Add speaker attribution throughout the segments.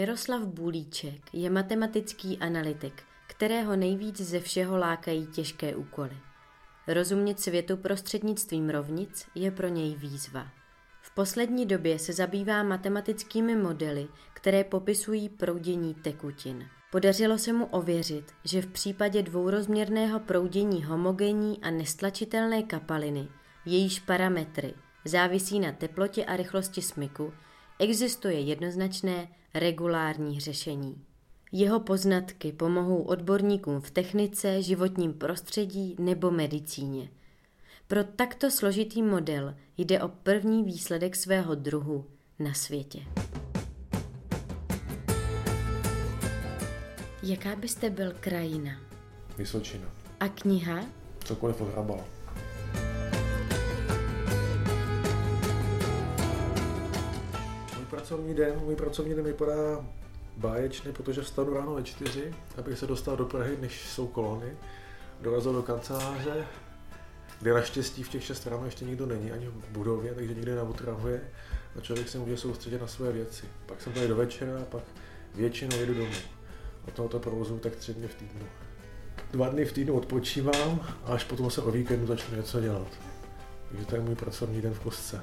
Speaker 1: Miroslav Bulíček je matematický analytik, kterého nejvíc ze všeho lákají těžké úkoly. Rozumět světu prostřednictvím rovnic je pro něj výzva. V poslední době se zabývá matematickými modely, které popisují proudění tekutin. Podařilo se mu ověřit, že v případě dvourozměrného proudění homogenní a nestlačitelné kapaliny, jejíž parametry závisí na teplotě a rychlosti smyku, existuje jednoznačné regulární řešení. Jeho poznatky pomohou odborníkům v technice, životním prostředí nebo medicíně. Pro takto složitý model jde o první výsledek svého druhu na světě. Jaká byste byl krajina?
Speaker 2: Vysočina.
Speaker 1: A kniha?
Speaker 2: Cokoliv od Hrabala. Pracovní den, můj pracovní den vypadá báječně, protože vstanu ráno ve čtyři, abych se dostal do Prahy, než jsou kolony. Dorazil do kanceláře, kde naštěstí v těch šest ráno ještě nikdo není, ani v budově, takže nikde neotravuje a člověk se může soustředit na své věci. Pak jsem tady do večera a pak většinou jedu domů. A tohoto provozu tak tři dny v týdnu. Dva dny v týdnu odpočívám a až potom se o víkendu začnu něco dělat. Takže to je můj pracovní den v kostce.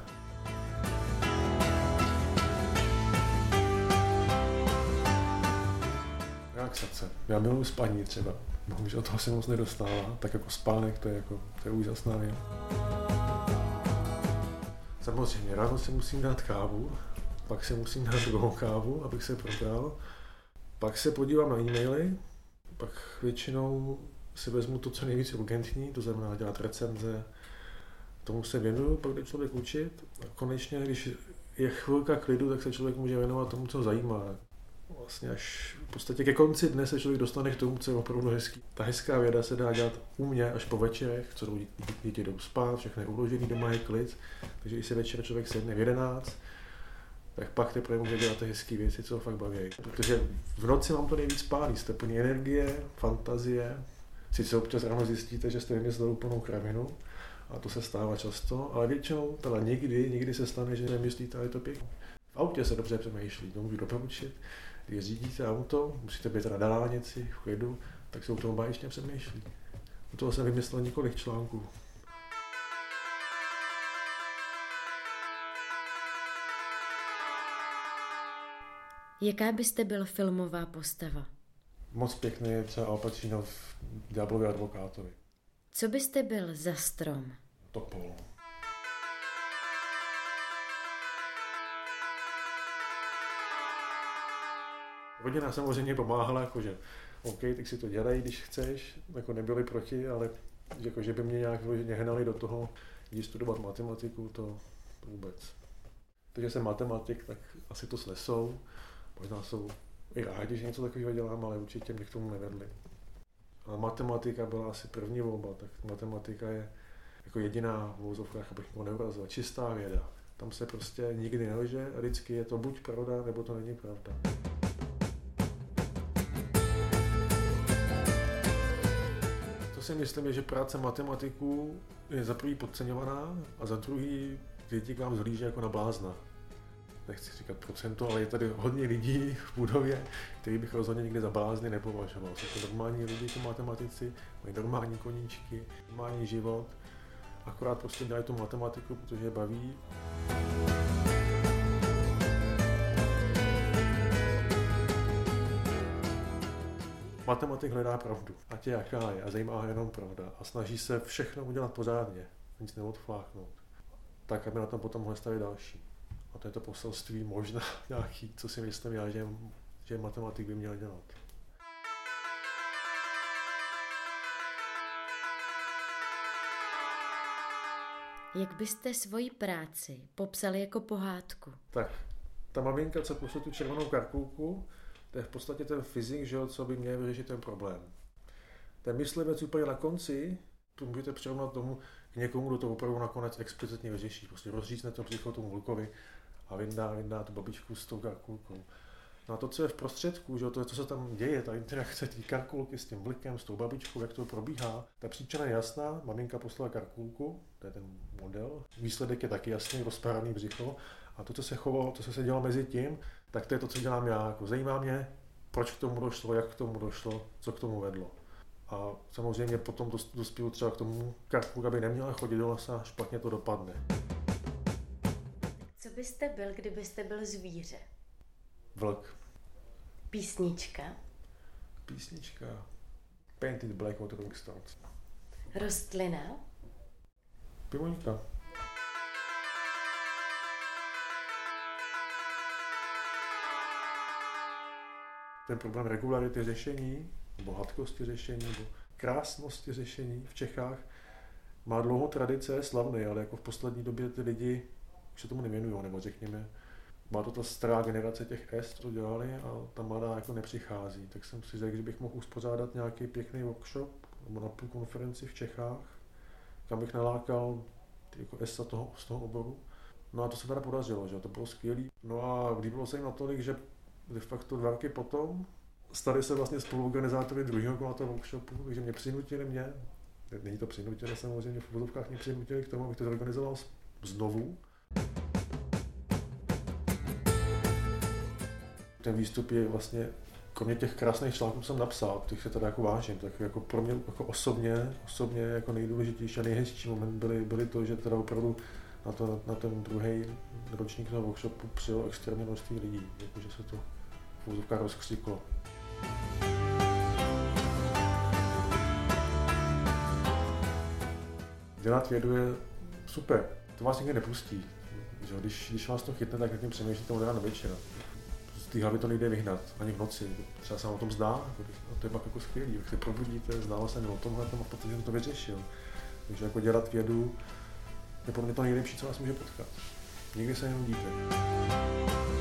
Speaker 2: Relaxace. Já miluji spaní třeba. Bohužel toho se moc nedostává, tak jako spánek, to je, jako, to je úžasná věc. Samozřejmě, ráno si musím dát kávu, pak si musím dát druhou kávu, abych se probral. Pak se podívám na e-maily, pak většinou si vezmu to, co nejvíc urgentní, to znamená dělat recenze, tomu se věnuju, pak jde člověk učit a konečně, když je chvilka klidu, tak se člověk může věnovat tomu, co zajímá. Vlastně až v podstatě ke konci dne se člověk dostane k tomu, co je opravdu hezký. Ta hezká věda se dá dělat u mě až po večerech, co děti jdou spát, všechno je uložený, doma je klid, takže když se večer člověk sedne v 11, tak pak teprve může dělat ty hezké věci, co ho fakt baví. Protože v noci vám to nejvíc pálí, jste plní energie, fantazie, sice občas ráno zjistíte, že jste vymysleli úplnou kravinu, a to se stává často, ale většinou, teda někdy, někdy se stane, že nemyslíte, ale je to pěkné. V autě se dobře přemýšlí, to můžu doporučit. Když řídíte auto, musíte být na dálnici, v klidu, tak se u toho báječně přemýšlí. U toho jsem vymyslel několik článků.
Speaker 1: Jaká byste byl filmová postava?
Speaker 2: Moc pěkný je třeba Al Pacino v Diablovi advokátovi.
Speaker 1: Co byste byl za strom?
Speaker 2: Topol. Rodina samozřejmě pomáhala, jakože OK, tak si to dělej, když chceš, jako nebyli proti, ale jako, že by mě nějak vyloženě hnali do toho, když studovat matematiku, to, vůbec. Takže jsem matematik, tak asi to snesou. Možná jsou i rádi, že něco takového dělám, ale určitě mě k tomu nevedli. A matematika byla asi první volba, tak matematika je jako jediná v vozovkách, abych mu neurazil, čistá věda. Tam se prostě nikdy nelže vždycky je to buď pravda, nebo to není pravda. Si myslím, že práce matematiků je za prvý podceňovaná a za druhý lidi k vám zhlíže jako na blázna nechci říkat procento, ale je tady hodně lidí v budově, který bych rozhodně někde za blázny nepovažoval. Jsou to normální lidi, jako matematici, mají normální koníčky, normální život, akorát prostě dělají tu matematiku, protože je baví. Matematik hledá pravdu, ať je jaká je a zajímá ho jenom pravda a snaží se všechno udělat pořádně, nic neodfláknout, tak aby na tom potom mohli stavit další. A to je to poselství možná nějaký, co si myslím já, že, že matematik by měl dělat.
Speaker 1: Jak byste svoji práci popsali jako pohádku?
Speaker 2: Tak, ta maminka, co pošle tu červenou karkulku, to je v podstatě ten fyzik, že co by měl vyřešit ten problém. Ten myslivec úplně na konci, to můžete přirovnat tomu k někomu, kdo to opravdu nakonec explicitně vyřeší. Prostě rozřízne to psycho tomu Vlkovi a vyndá, vyndá tu babičku s tou karkulkou. No a to, co je v prostředku, že to, co se tam děje, ta interakce té karkulky s tím blikem, s tou babičkou, jak to probíhá, ta příčina je jasná, maminka poslala karkulku, to je ten model, výsledek je taky jasný, rozpáraný břicho, a to, co se chovalo, to, co se dělo mezi tím, tak to je to, co dělám já. Jako zajímá mě, proč k tomu došlo, jak k tomu došlo, co k tomu vedlo. A samozřejmě potom dospěl třeba k tomu Carrefour, aby neměla chodit do lesa, špatně to dopadne.
Speaker 1: Co byste byl, kdybyste byl zvíře?
Speaker 2: Vlk.
Speaker 1: Písnička?
Speaker 2: Písnička. Painted Black od Rolling Stones.
Speaker 1: Rostlina?
Speaker 2: Pivoňka. Ten problém regularity řešení, nebo hladkosti řešení, nebo krásnosti řešení v Čechách má dlouhou tradice, slavný, ale jako v poslední době ty lidi už se tomu nevěnují, nebo řekněme, má to ta stará generace těch S, co dělali a ta mladá jako nepřichází. Tak jsem si řekl, že bych mohl uspořádat nějaký pěkný workshop nebo na půl konferenci v Čechách, kam bych nalákal jako S toho, z toho oboru. No a to se teda podařilo, že to bylo skvělé. No a líbilo se jim natolik, že de facto dva roky potom stali se vlastně spoluorganizátory druhého kola toho workshopu, takže mě přinutili mě, není to přinutili samozřejmě, v vodovkách mě přinutili k tomu, abych to zorganizoval znovu. Ten výstup je vlastně, kromě těch krásných článků jsem napsal, těch se teda jako vážím, tak jako pro mě jako osobně, osobně jako nejdůležitější a nejhezčí moment byly, byly to, že teda opravdu na, to, na ten druhý ročník toho workshopu přijelo extrémně množství lidí, jakože se to v úzovkách rozkřiklo. Dělat vědu je super, to vás nikdy nepustí. Že? Když, když vás to chytne, tak nad tím přemýšlíte od rána večera. Z té hlavy to nejde vyhnat, ani v noci. Třeba se vám o tom zdá, a to je pak jako skvělý. Jak se probudíte, zdálo se mi o tomhle, a protože jsem to vyřešil. Takže jako dělat vědu je podle mě to nejlepší, co vás může potkat. Nikdy se nenudíte.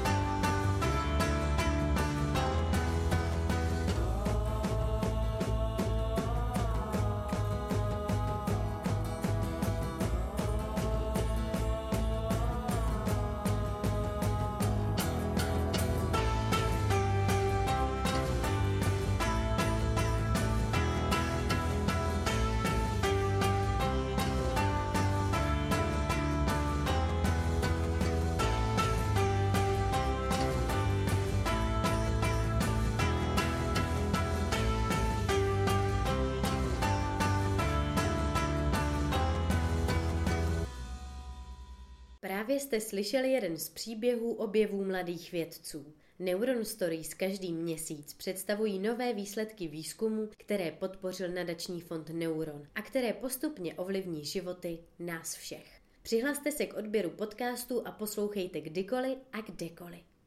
Speaker 1: Právě jste slyšeli jeden z příběhů objevů mladých vědců. Neuron Stories každý měsíc představují nové výsledky výzkumu, které podpořil nadační fond Neuron a které postupně ovlivní životy nás všech. Přihlaste se k odběru podcastu a poslouchejte kdykoliv a kdekoliv.